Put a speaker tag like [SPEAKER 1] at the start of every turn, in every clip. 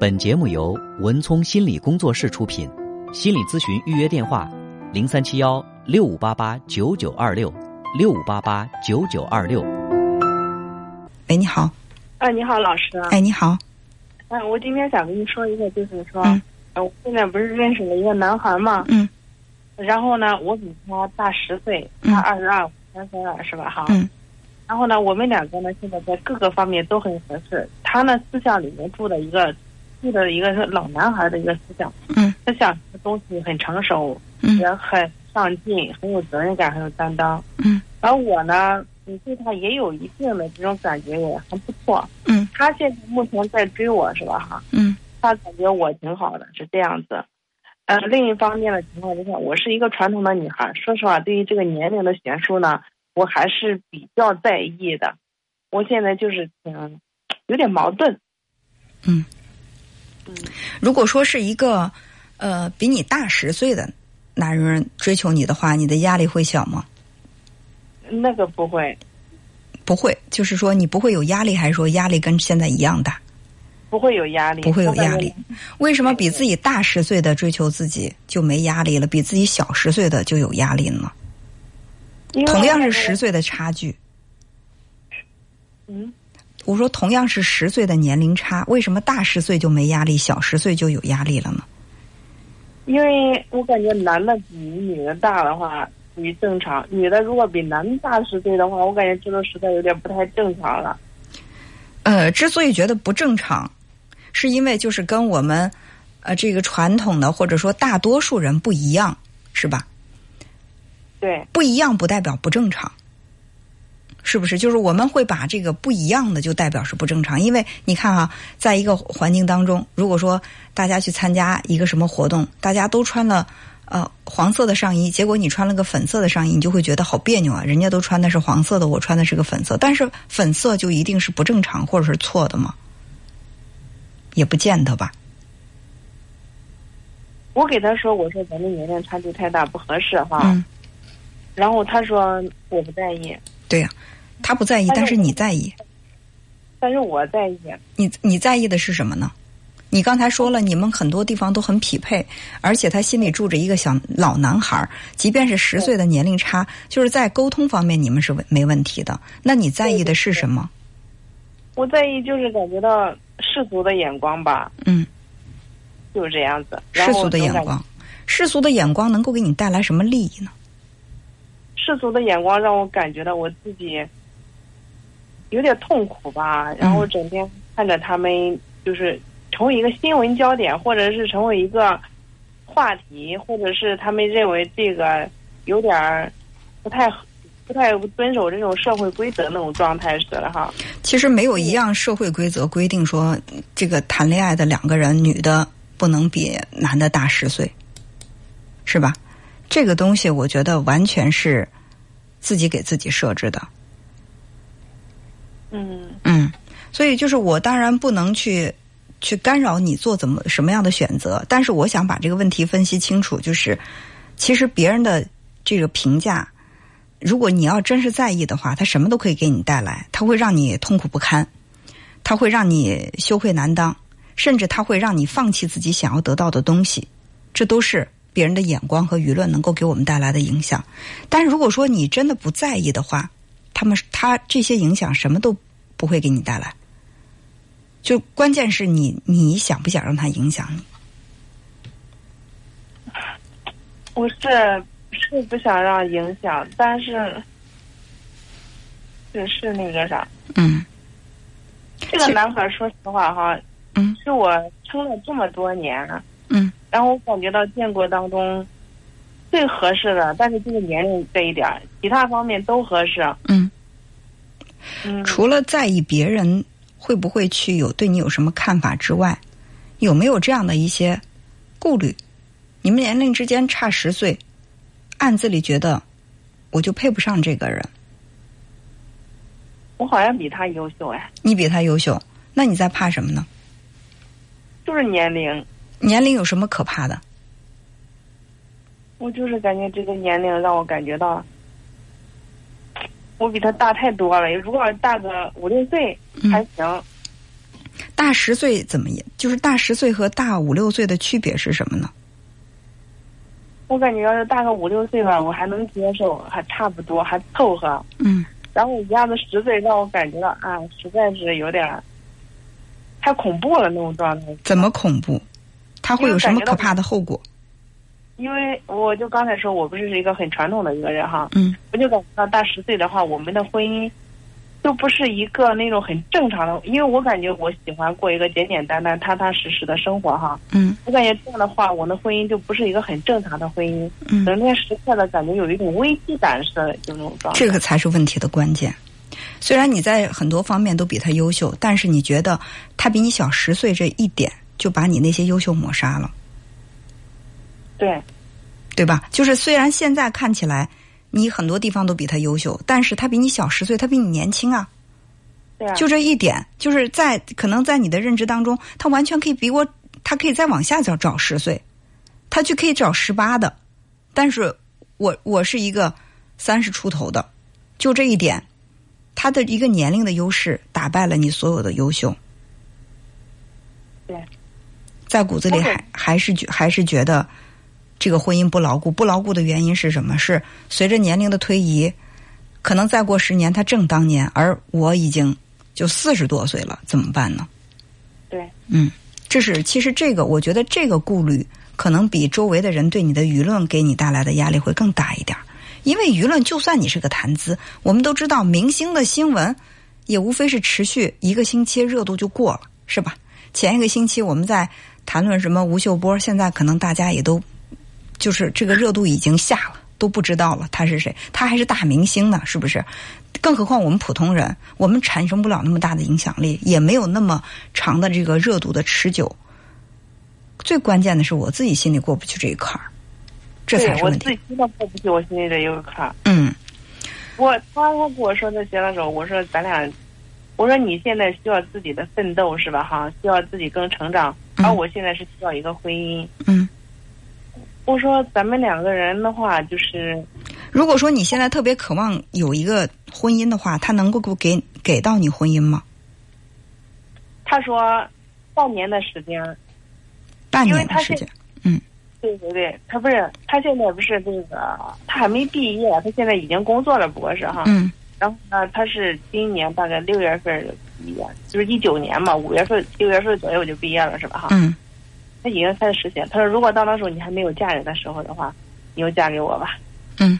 [SPEAKER 1] 本节目由文聪心理工作室出品，心理咨询预约电话：零三七幺六五八八九九二六六五八八九九二六。
[SPEAKER 2] 哎，你好。
[SPEAKER 3] 哎，你好，老师。
[SPEAKER 2] 哎，你好。
[SPEAKER 3] 哎，我今天想跟你说一个，就是说，我现在不是认识了一个男孩嘛，
[SPEAKER 2] 嗯
[SPEAKER 3] 然后呢，我比他大十岁，
[SPEAKER 2] 嗯
[SPEAKER 3] 他二十二，我三十二，是吧？哈。
[SPEAKER 2] 嗯
[SPEAKER 3] 然后呢，我们两个呢，现在在各个方面都很合适。他呢，私下里面住的一个，住的一个是老男孩的一个思想，
[SPEAKER 2] 嗯
[SPEAKER 3] 他想的东西很成熟，
[SPEAKER 2] 嗯
[SPEAKER 3] 也很上进，很有责任感，很有担当。
[SPEAKER 2] 嗯
[SPEAKER 3] 而我呢，你对他也有一定的这种感觉，也还不错。
[SPEAKER 2] 嗯
[SPEAKER 3] 他现在目前在追我，是吧？哈。
[SPEAKER 2] 嗯
[SPEAKER 3] 他感觉我挺好的，是这样子。呃，另一方面的情况之下，我是一个传统的女孩，说实话，对于这个年龄的悬殊呢，我还是比较在意的。我现在就是挺有点矛盾。
[SPEAKER 2] 嗯。
[SPEAKER 3] 嗯，
[SPEAKER 2] 如果说是一个呃比你大十岁的男人追求你的话，你的压力会小吗？
[SPEAKER 3] 那个不会，
[SPEAKER 2] 不会，就是说你不会有压力，还是说压力跟现在一样大？
[SPEAKER 3] 不会有压力，
[SPEAKER 2] 不会有压力。为什么比自己大十岁的追求自己就没压力了，比自己小十岁的就有压力呢？同样是十，岁的差距，
[SPEAKER 3] 嗯，
[SPEAKER 2] 我说同样是十岁的年龄差，为什么大十岁就没压力，小十岁就有压力了呢？
[SPEAKER 3] 因为我感觉男的比女的大的话属于正常，女的如果比男的大十岁的话，我感觉这都实在有点不太正常了。
[SPEAKER 2] 呃，之所以觉得不正常，是因为就是跟我们呃这个传统的或者说大多数人不一样，是吧？
[SPEAKER 3] 对，
[SPEAKER 2] 不一样不代表不正常，是不是？就是我们会把这个不一样的就代表是不正常，因为你看啊，在一个环境当中，如果说大家去参加一个什么活动，大家都穿了呃黄色的上衣，结果你穿了个粉色的上衣，你就会觉得好别扭啊！人家都穿的是黄色的，我穿的是个粉色，但是粉色就一定是不正常或者是错的吗？也不见得吧。
[SPEAKER 3] 我给他说，我说咱们年龄差距太大，不合适哈。
[SPEAKER 2] 嗯，
[SPEAKER 3] 然后他说我不在意，
[SPEAKER 2] 对呀、他不在意，但是你在意。
[SPEAKER 3] 但是我在意。
[SPEAKER 2] 你你在意的是什么呢？你刚才说了，你们很多地方都很匹配，而且他心里住着一个小老男孩儿，即便是十岁的年龄差，就是在沟通方面你们是没问题的。那你在意的是什么？
[SPEAKER 3] 我在意就是感觉到世俗的眼光吧，
[SPEAKER 2] 嗯，
[SPEAKER 3] 就是这样子。
[SPEAKER 2] 世俗的眼光，世俗的眼光能够给你带来什么利益呢？
[SPEAKER 3] 世俗的眼光让我感觉到我自己有点痛苦吧。然后整天看着他们，就是成为一个新闻焦点，或者是成为一个话题，或者是他们认为这个有点儿不太不太遵守这种社会规则那种状态似的哈。
[SPEAKER 2] 其实没有一样社会规则规定说，这个谈恋爱的两个人，女的不能比男的大十岁，是吧？这个东西我觉得完全是自己给自己设置的。
[SPEAKER 3] 嗯
[SPEAKER 2] 嗯，所以就是我当然不能去去干扰你做怎么什么样的选择，但是我想把这个问题分析清楚，就是其实别人的这个评价，如果你要真是在意的话，他什么都可以给你带来，他会让你痛苦不堪，他会让你羞愧难当，甚至他会让你放弃自己想要得到的东西，这都是别人的眼光和舆论能够给我们带来的影响。但是如果说你真的不在意的话，他们他这些影响什么都不会给你带来，就关键是你你想不想让他影响你？
[SPEAKER 3] 我是是不想让影响，但是是是那个啥，
[SPEAKER 2] 嗯
[SPEAKER 3] 这个男孩说实话哈，
[SPEAKER 2] 嗯
[SPEAKER 3] 是我撑了这么多年，
[SPEAKER 2] 嗯
[SPEAKER 3] 然后我感觉到建国当中最合适的，但是就是年龄这一点儿，其他方面都合适。
[SPEAKER 2] 嗯，
[SPEAKER 3] 嗯，
[SPEAKER 2] 除了在意别人会不会去有对你有什么看法之外，有没有这样的一些顾虑？你们年龄之间差十岁，暗自里觉得我就配不上这个人，
[SPEAKER 3] 我好像比他优秀哎，
[SPEAKER 2] 你比他优秀，那你在怕什么呢？
[SPEAKER 3] 就是年龄，
[SPEAKER 2] 年龄有什么可怕的？
[SPEAKER 3] 我就是感觉这个年龄让我感觉到，我比他大太多了。如果大个五六岁
[SPEAKER 2] 嗯
[SPEAKER 3] 还行，
[SPEAKER 2] 大十岁怎么也？就是大十岁和大五六岁的区别是什么呢？
[SPEAKER 3] 我感觉要是大个五六岁吧，我还能接受，还差不多，还凑合。
[SPEAKER 2] 嗯
[SPEAKER 3] 然后一下子十岁，让我感觉到啊，实在是有点儿太恐怖了那种状态。
[SPEAKER 2] 怎么恐怖？它会有什么可怕的后果？
[SPEAKER 3] 因为我就刚才说，我不是一个很传统的一个人哈，
[SPEAKER 2] 嗯
[SPEAKER 3] 我就感觉到大十岁的话，我们的婚姻就不是一个那种很正常的，因为我感觉我喜欢过一个简简单单、踏踏实实的生活哈。
[SPEAKER 2] 嗯
[SPEAKER 3] 我感觉这样的话，我的婚姻就不是一个很正常的婚姻，
[SPEAKER 2] 嗯，
[SPEAKER 3] 整天时刻的感觉有一种危机感似的，就那种状态。
[SPEAKER 2] 这个才是问题的关键。虽然你在很多方面都比他优秀，但是你觉得他比你小十岁这一点就把你那些优秀抹杀了，
[SPEAKER 3] 对。
[SPEAKER 2] 对吧？就是虽然现在看起来你很多地方都比他优秀，但是他比你小十岁，他比你年轻啊。
[SPEAKER 3] 对啊，
[SPEAKER 2] 就这一点，就是在可能在你的认知当中，他完全可以比我，他可以再往下找找十岁，他就可以找十八的，但是我我是一个三十出头的，就这一点，他的一个年龄的优势打败了你所有的优秀，
[SPEAKER 3] 对
[SPEAKER 2] 在骨子里还还是觉还是觉得这个婚姻不牢固，不牢固的原因是什么？是随着年龄的推移，可能再过十年他正当年，而我已经就四十多岁了，怎么办呢？
[SPEAKER 3] 对
[SPEAKER 2] 嗯，这是其实这个，我觉得这个顾虑可能比周围的人对你的舆论给你带来的压力会更大一点儿。因为舆论就算你是个谈资，我们都知道明星的新闻也无非是持续一个星期热度就过了，是吧？前一个星期我们在谈论什么吴秀波，现在可能大家也都就是这个热度已经下了，都不知道了他是谁，他还是大明星呢，是不是？更何况我们普通人，我们产生不了那么大的影响力，也没有那么长的这个热度的持久。最关键的是我自己心里过不去这一坎儿，这才是问题。
[SPEAKER 3] 我自己真的过不去我心里这一个坎儿。
[SPEAKER 2] 嗯
[SPEAKER 3] 我他他跟我说这些的时候，我说咱俩，我说你现在需要自己的奋斗是吧？哈，需要自己更成长，
[SPEAKER 2] 嗯
[SPEAKER 3] 而我现在是需要一个婚姻。
[SPEAKER 2] 嗯，
[SPEAKER 3] 我说咱们两个人的话，就是
[SPEAKER 2] 如果说你现在特别渴望有一个婚姻的话，他能够给给到你婚姻吗？
[SPEAKER 3] 他说半年的时间，
[SPEAKER 2] 半年的时间。
[SPEAKER 3] 对对对，他不是他现在不是这个，他还没毕业，他现在已经工作了博士哈。
[SPEAKER 2] 嗯
[SPEAKER 3] 然后呢，他是今年大概六月份毕业，就是一九年嘛，五月份六月份左右就毕业了是吧？哈。
[SPEAKER 2] 嗯
[SPEAKER 3] 他已经开始实现。他说，如果到那时候你还没有嫁人的时候的话，你就嫁给我吧。
[SPEAKER 2] 嗯。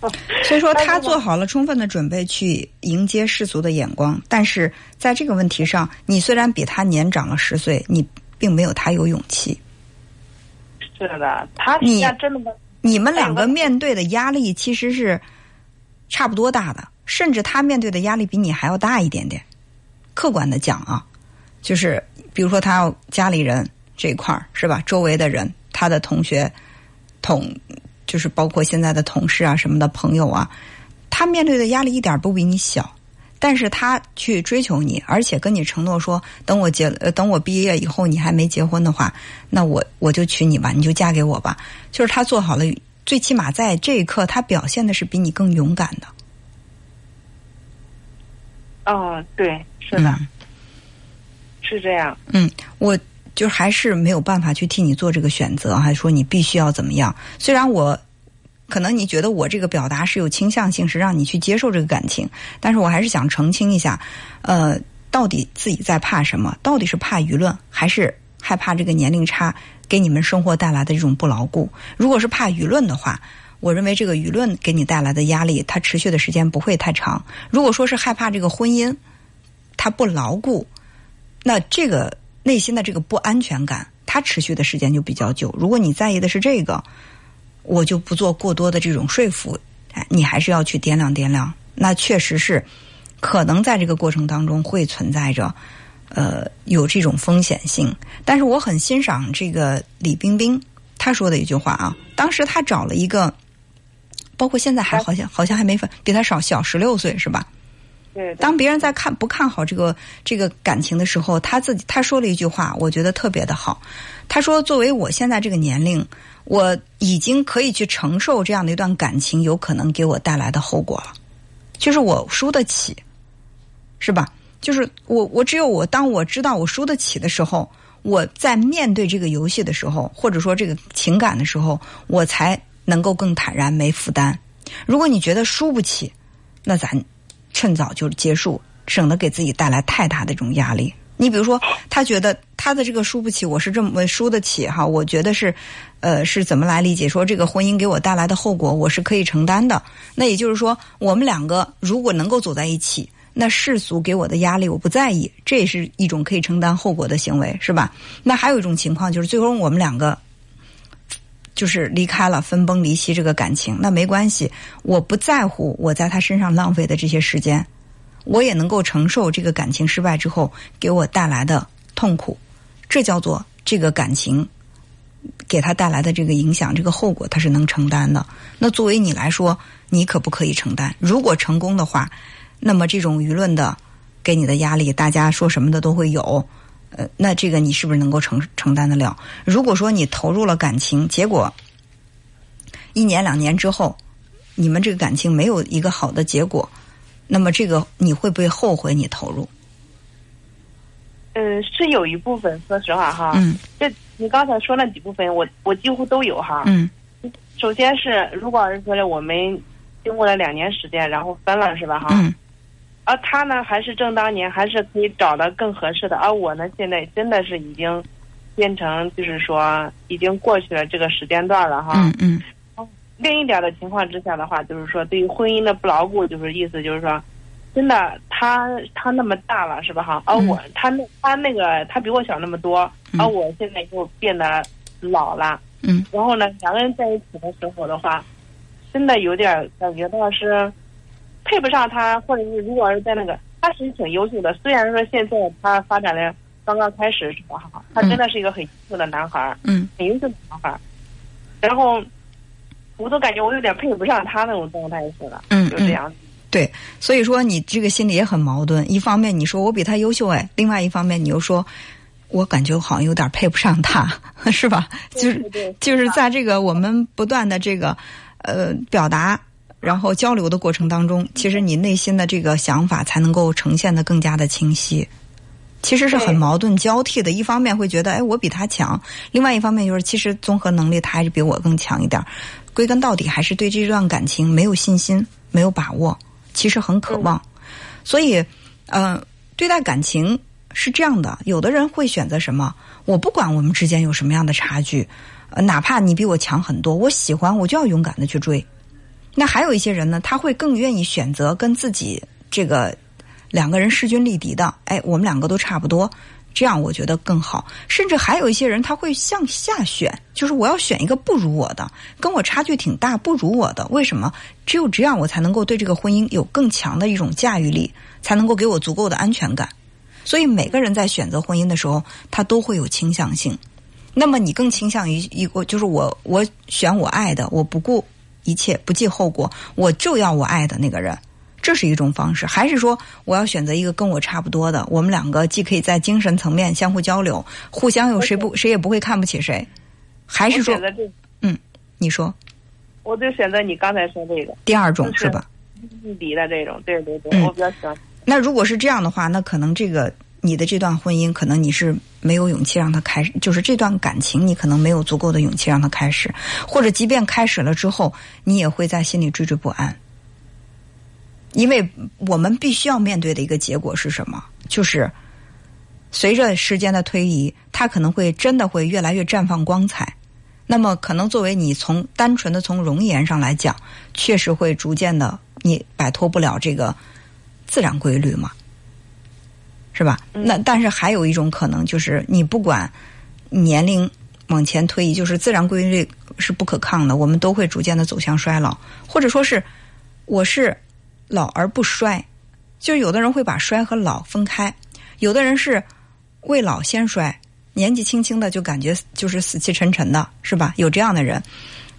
[SPEAKER 2] 所以说，他做好了充分的准备去迎接世俗的眼光，但是在这个问题上，你虽然比他年长了十岁，你并没有他有勇气。
[SPEAKER 3] 是的，他
[SPEAKER 2] 你
[SPEAKER 3] 真的不
[SPEAKER 2] 你们两个面对的压力其实是差不多大的，甚至他面对的压力比你还要大一点点。客观的讲啊，就是比如说他家里人这一块儿是吧？周围的人，他的同学、同就是包括现在的同事啊什么的朋友啊，他面对的压力一点不比你小。但是他去追求你，而且跟你承诺说，等我结呃等我毕业以后，你还没结婚的话，那我我就娶你吧，你就嫁给我吧。就是他做好了，最起码在这一刻，他表现的是比你更勇敢的。
[SPEAKER 3] 哦，对，是的，
[SPEAKER 2] 嗯
[SPEAKER 3] 是这样。
[SPEAKER 2] 嗯，我就还是没有办法去替你做这个选择，还说你必须要怎么样。虽然我可能你觉得我这个表达是有倾向性，是让你去接受这个感情，但是我还是想澄清一下，呃，到底自己在怕什么？到底是怕舆论，还是害怕这个年龄差给你们生活带来的这种不牢固？如果是怕舆论的话。我认为这个舆论给你带来的压力，它持续的时间不会太长。如果说是害怕这个婚姻，它不牢固，那这个内心的这个不安全感，它持续的时间就比较久。如果你在意的是这个，我就不做过多的这种说服，哎，你还是要去掂量掂量。那确实是可能在这个过程当中会存在着，呃，有这种风险性。但是我很欣赏这个李冰冰她说的一句话啊，当时她找了一个，包括现在还好像好像还没分，比她少小十六岁是吧？
[SPEAKER 3] 对，对
[SPEAKER 2] 当别人在看不看好这个这个感情的时候，他自己他说了一句话，我觉得特别的好。他说：“作为我现在这个年龄，我已经可以去承受这样的一段感情有可能给我带来的后果了，就是我输得起，是吧？就是我我只有我当我知道我输得起的时候，我在面对这个游戏的时候，或者说这个情感的时候，我才能够更坦然没负担。如果你觉得输不起，那咱趁早就结束，省得给自己带来太大的这种压力。你比如说，他觉得他的这个输不起，我是这么输得起哈？我觉得是，呃，是怎么来理解？说这个婚姻给我带来的后果，我是可以承担的。那也就是说，我们两个如果能够走在一起，那世俗给我的压力我不在意，这也是一种可以承担后果的行为，是吧？那还有一种情况就是，最后我们两个就是离开了，分崩离析这个感情，那没关系，我不在乎我在他身上浪费的这些时间。我也能够承受这个感情失败之后给我带来的痛苦，这叫做这个感情给他带来的这个影响，这个后果他是能承担的。那作为你来说，你可不可以承担？如果成功的话，那么这种舆论的给你的压力，大家说什么的都会有。呃，那这个你是不是能够承承担得了？如果说你投入了感情，结果一年两年之后，你们这个感情没有一个好的结果。那么这个你会不会后悔你投入？
[SPEAKER 3] 嗯，是有一部分，说实话哈。
[SPEAKER 2] 嗯。
[SPEAKER 3] 这你刚才说那几部分，我我几乎都有哈。
[SPEAKER 2] 嗯。
[SPEAKER 3] 首先是，如果是说的我们经过了两年时间，然后分了，是吧？哈。
[SPEAKER 2] 嗯。
[SPEAKER 3] 而他呢，还是正当年，还是可以找到更合适的。而我呢，现在真的是已经变成，就是说已经过去了这个时间段了哈。
[SPEAKER 2] 嗯嗯。
[SPEAKER 3] 另一点的情况之下的话，就是说对于婚姻的不牢固，就是意思就是说，真的他他那么大了是吧哈？而我他那他那个他比我小那么多，而我现在又变得老了。
[SPEAKER 2] 嗯。
[SPEAKER 3] 然后呢，两个人在一起的时候的话，真的有点感觉到是配不上他，或者是如果是在那个他其实挺优秀的，虽然说现在他发展的刚刚开始是吧哈？他真的是一个很优秀的男孩
[SPEAKER 2] 嗯。
[SPEAKER 3] 很优秀的男孩然后。我都感觉我有点配不上他那种状态似的，嗯，就这样。
[SPEAKER 2] 对，所以说你这个心里也很矛盾。一方面你说我比他优秀哎，另外一方面你又说，我感觉好像有点配不上他，是吧？就是就是在这个我们不断的这个呃表达，然后交流的过程当中，其实你内心的这个想法才能够呈现的更加的清晰。其实是很矛盾交替的，一方面会觉得哎我比他强，另外一方面就是其实综合能力他还是比我更强一点。归根到底还是对这段感情没有信心、没有把握，其实很渴望。所以，呃，对待感情是这样的：有的人会选择什么？我不管我们之间有什么样的差距，呃，哪怕你比我强很多，我喜欢我就要勇敢的去追。那还有一些人呢，他会更愿意选择跟自己这个两个人势均力敌的。哎，我们两个都差不多。这样我觉得更好，甚至还有一些人他会向下选，就是我要选一个不如我的，跟我差距挺大，不如我的。为什么？只有这样，我才能够对这个婚姻有更强的一种驾驭力，才能够给我足够的安全感。所以每个人在选择婚姻的时候，他都会有倾向性。那么你更倾向于一个，就是我我选我爱的，我不顾一切，不计后果，我就要我爱的那个人。这是一种方式，还是说我要选择一个跟我差不多的？我们两个既可以在精神层面相互交流，互相有谁不谁也不会看不起谁，还是说嗯，你说，
[SPEAKER 3] 我就选择你刚才说这个
[SPEAKER 2] 第二种是吧？
[SPEAKER 3] 离的这种，对对对，我比较喜欢。
[SPEAKER 2] 那如果是这样的话，那可能这个你的这段婚姻，可能你是没有勇气让他开始，就是这段感情你可能没有足够的勇气让他开始，或者即便开始了之后，你也会在心里惴惴不安。因为我们必须要面对的一个结果是什么？就是随着时间的推移，它可能会真的会越来越绽放光彩。那么，可能作为你从单纯的从容颜上来讲，确实会逐渐的你摆脱不了这个自然规律嘛，是吧？那但是还有一种可能，就是你不管年龄往前推移，就是自然规律是不可抗的，我们都会逐渐的走向衰老，或者说是我是。老而不衰，就有的人会把衰和老分开，有的人是未老先衰，年纪轻轻的就感觉就是死气沉沉的，是吧？有这样的人，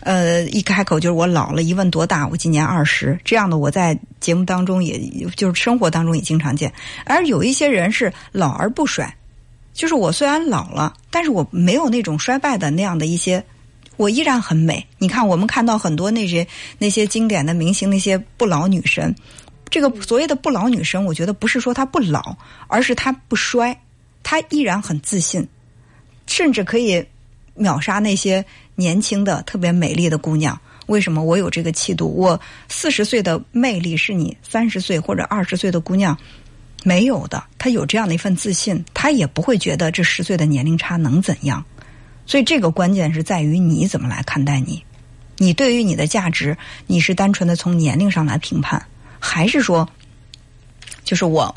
[SPEAKER 2] 呃，一开口就是我老了，一问多大，我今年二十，这样的我在节目当中，也就是生活当中也经常见。而有一些人是老而不衰，就是我虽然老了，但是我没有那种衰败的那样的一些。我依然很美。你看，我们看到很多那些那些经典的明星，那些不老女神，这个所谓的不老女神，我觉得不是说她不老，而是她不衰，她依然很自信，甚至可以秒杀那些年轻的、特别美丽的姑娘。为什么我有这个气度？我四十岁的魅力是你三十岁或者二十岁的姑娘没有的。她有这样的一份自信，她也不会觉得这十岁的年龄差能怎样。所以，这个关键是在于你怎么来看待你。你对于你的价值，你是单纯的从年龄上来评判，还是说，就是我，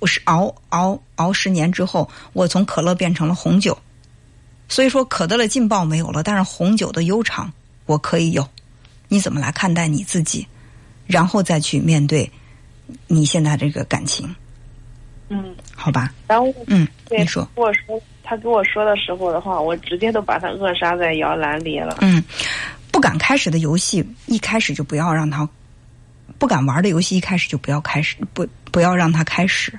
[SPEAKER 2] 我是熬熬熬十年之后，我从可乐变成了红酒，所以说可乐的劲爆没有了，但是红酒的悠长我可以有。你怎么来看待你自己，然后再去面对你现在这个感情？
[SPEAKER 3] 嗯，
[SPEAKER 2] 好吧。
[SPEAKER 3] 然后，
[SPEAKER 2] 嗯，
[SPEAKER 3] 对
[SPEAKER 2] 你说，
[SPEAKER 3] 跟我说他跟我说的时候的话，我直接都把他扼杀在摇篮里了。
[SPEAKER 2] 嗯，不敢开始的游戏，一开始就不要让他不敢玩的游戏，一开始就不要开始，不不要让他开始。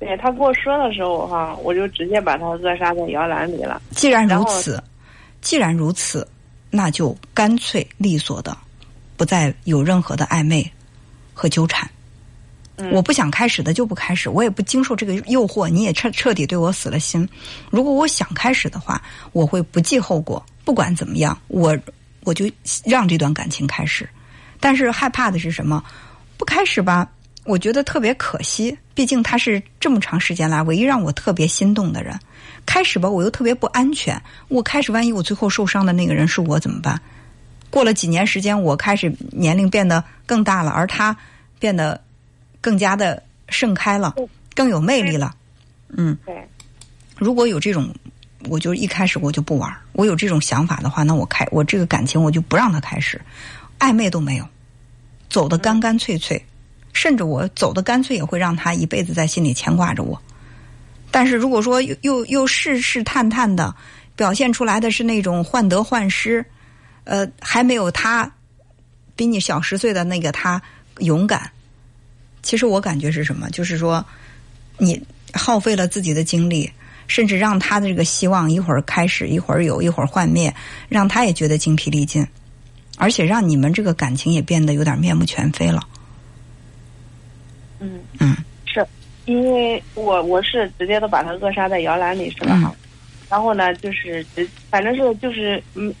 [SPEAKER 3] 对他跟我说的时候哈，我就直接把他扼杀在摇篮里了。
[SPEAKER 2] 既然如此，既然如此，那就干脆利索的，不再有任何的暧昧和纠缠。
[SPEAKER 3] 嗯
[SPEAKER 2] 我不想开始的就不开始，我也不经受这个诱惑，你也彻彻底对我死了心。如果我想开始的话，我会不计后果，不管怎么样，我我就让这段感情开始。但是害怕的是什么？不开始吧，我觉得特别可惜。毕竟他是这么长时间来唯一让我特别心动的人。开始吧，我又特别不安全。我开始，万一我最后受伤的那个人是我怎么办？过了几年时间，我开始年龄变得更大了，而他变得更加的盛开了，更有魅力了。嗯，
[SPEAKER 3] 对，
[SPEAKER 2] 如果有这种，我就一开始我就不玩。我有这种想法的话，那我开我这个感情我就不让他开始，暧昧都没有，走的干干脆脆，甚至我走的干脆也会让他一辈子在心里牵挂着我。但是如果说又又又试试探探的表现出来的是那种患得患失，呃，还没有他比你小十岁的那个他勇敢。其实我感觉是什么？就是说，你耗费了自己的精力，甚至让他的这个希望一会儿开始，一会儿有，一会儿幻灭，让他也觉得精疲力尽，而且让你们这个感情也变得有点面目全非了。
[SPEAKER 3] 嗯。
[SPEAKER 2] 嗯
[SPEAKER 3] 是因为我我是直接都把他扼杀在摇篮里是吧？
[SPEAKER 2] 嗯。
[SPEAKER 3] 然后呢，就是直反正是就是嗯，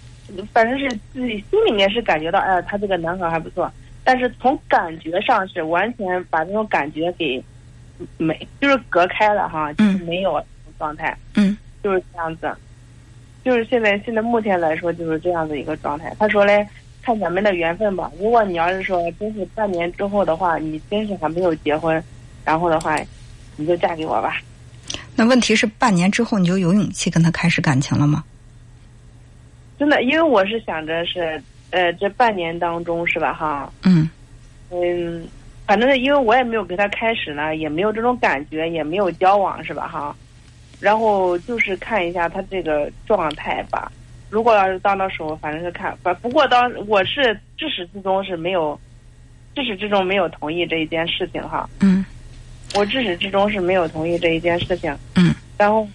[SPEAKER 3] 反正是自己心里面是感觉到，哎呀，他这个男孩还不错，但是从感觉上是完全把这种感觉给没就是隔开了哈，就是
[SPEAKER 2] 嗯
[SPEAKER 3] 没有状态，
[SPEAKER 2] 嗯。
[SPEAKER 3] 就是这样子，就是现在现在目前来说就是这样的一个状态。他说嘞，看咱们的缘分吧，如果你要是说真是半年之后的话，你真是还没有结婚，然后的话，你就嫁给我吧。
[SPEAKER 2] 那问题是，半年之后你就有勇气跟他开始感情了吗？
[SPEAKER 3] 真的，因为我是想着是，呃，这半年当中是吧，哈，
[SPEAKER 2] 嗯
[SPEAKER 3] 嗯，反正是因为我也没有跟他开始呢，也没有这种感觉，也没有交往是吧，哈，然后就是看一下他这个状态吧。如果要是到那时候，反正是看，不不过当我是至始至终是没有，至始至终没有同意这一件事情哈。
[SPEAKER 2] 嗯
[SPEAKER 3] 我至始至终是没有同意这一件事情。
[SPEAKER 2] 嗯
[SPEAKER 3] 然后，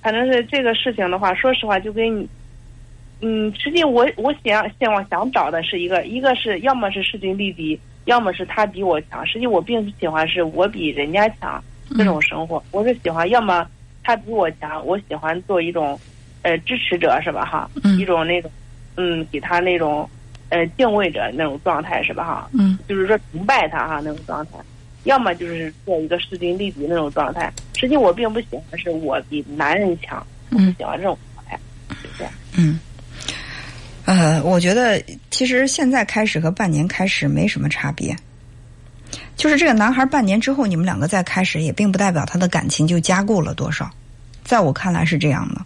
[SPEAKER 3] 反正是这个事情的话，说实话，就跟你，嗯，实际我我想想我想找的是一个，一个是要么是势均力敌，要么是他比我强。实际我并不喜欢是我比人家强这种生活，我是喜欢要么他比我强，我喜欢做一种，呃，支持者是吧哈，
[SPEAKER 2] 嗯
[SPEAKER 3] 一种那种，嗯，给他那种，呃，敬畏者那种状态是吧哈，
[SPEAKER 2] 嗯
[SPEAKER 3] 就是说崇拜他哈那种状态，要么就是做一个势均力敌那种状态。实际我并不喜欢是我比男人强，我不
[SPEAKER 2] 嗯
[SPEAKER 3] 喜欢这种状态，就这样。
[SPEAKER 2] 嗯。呃，我觉得其实现在开始和半年开始没什么差别，就是这个男孩半年之后你们两个再开始，也并不代表他的感情就加固了多少，在我看来是这样的。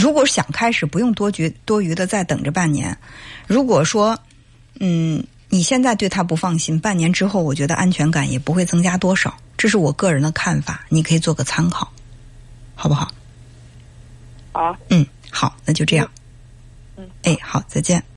[SPEAKER 2] 如果想开始，不用多余多余的再等着半年。如果说，嗯，你现在对他不放心，半年之后，我觉得安全感也不会增加多少。这是我个人的看法，你可以做个参考，好不好？
[SPEAKER 3] 好。
[SPEAKER 2] 嗯，好，那就这样。
[SPEAKER 3] 嗯，
[SPEAKER 2] 哎，好，再见。